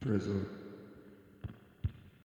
Praise.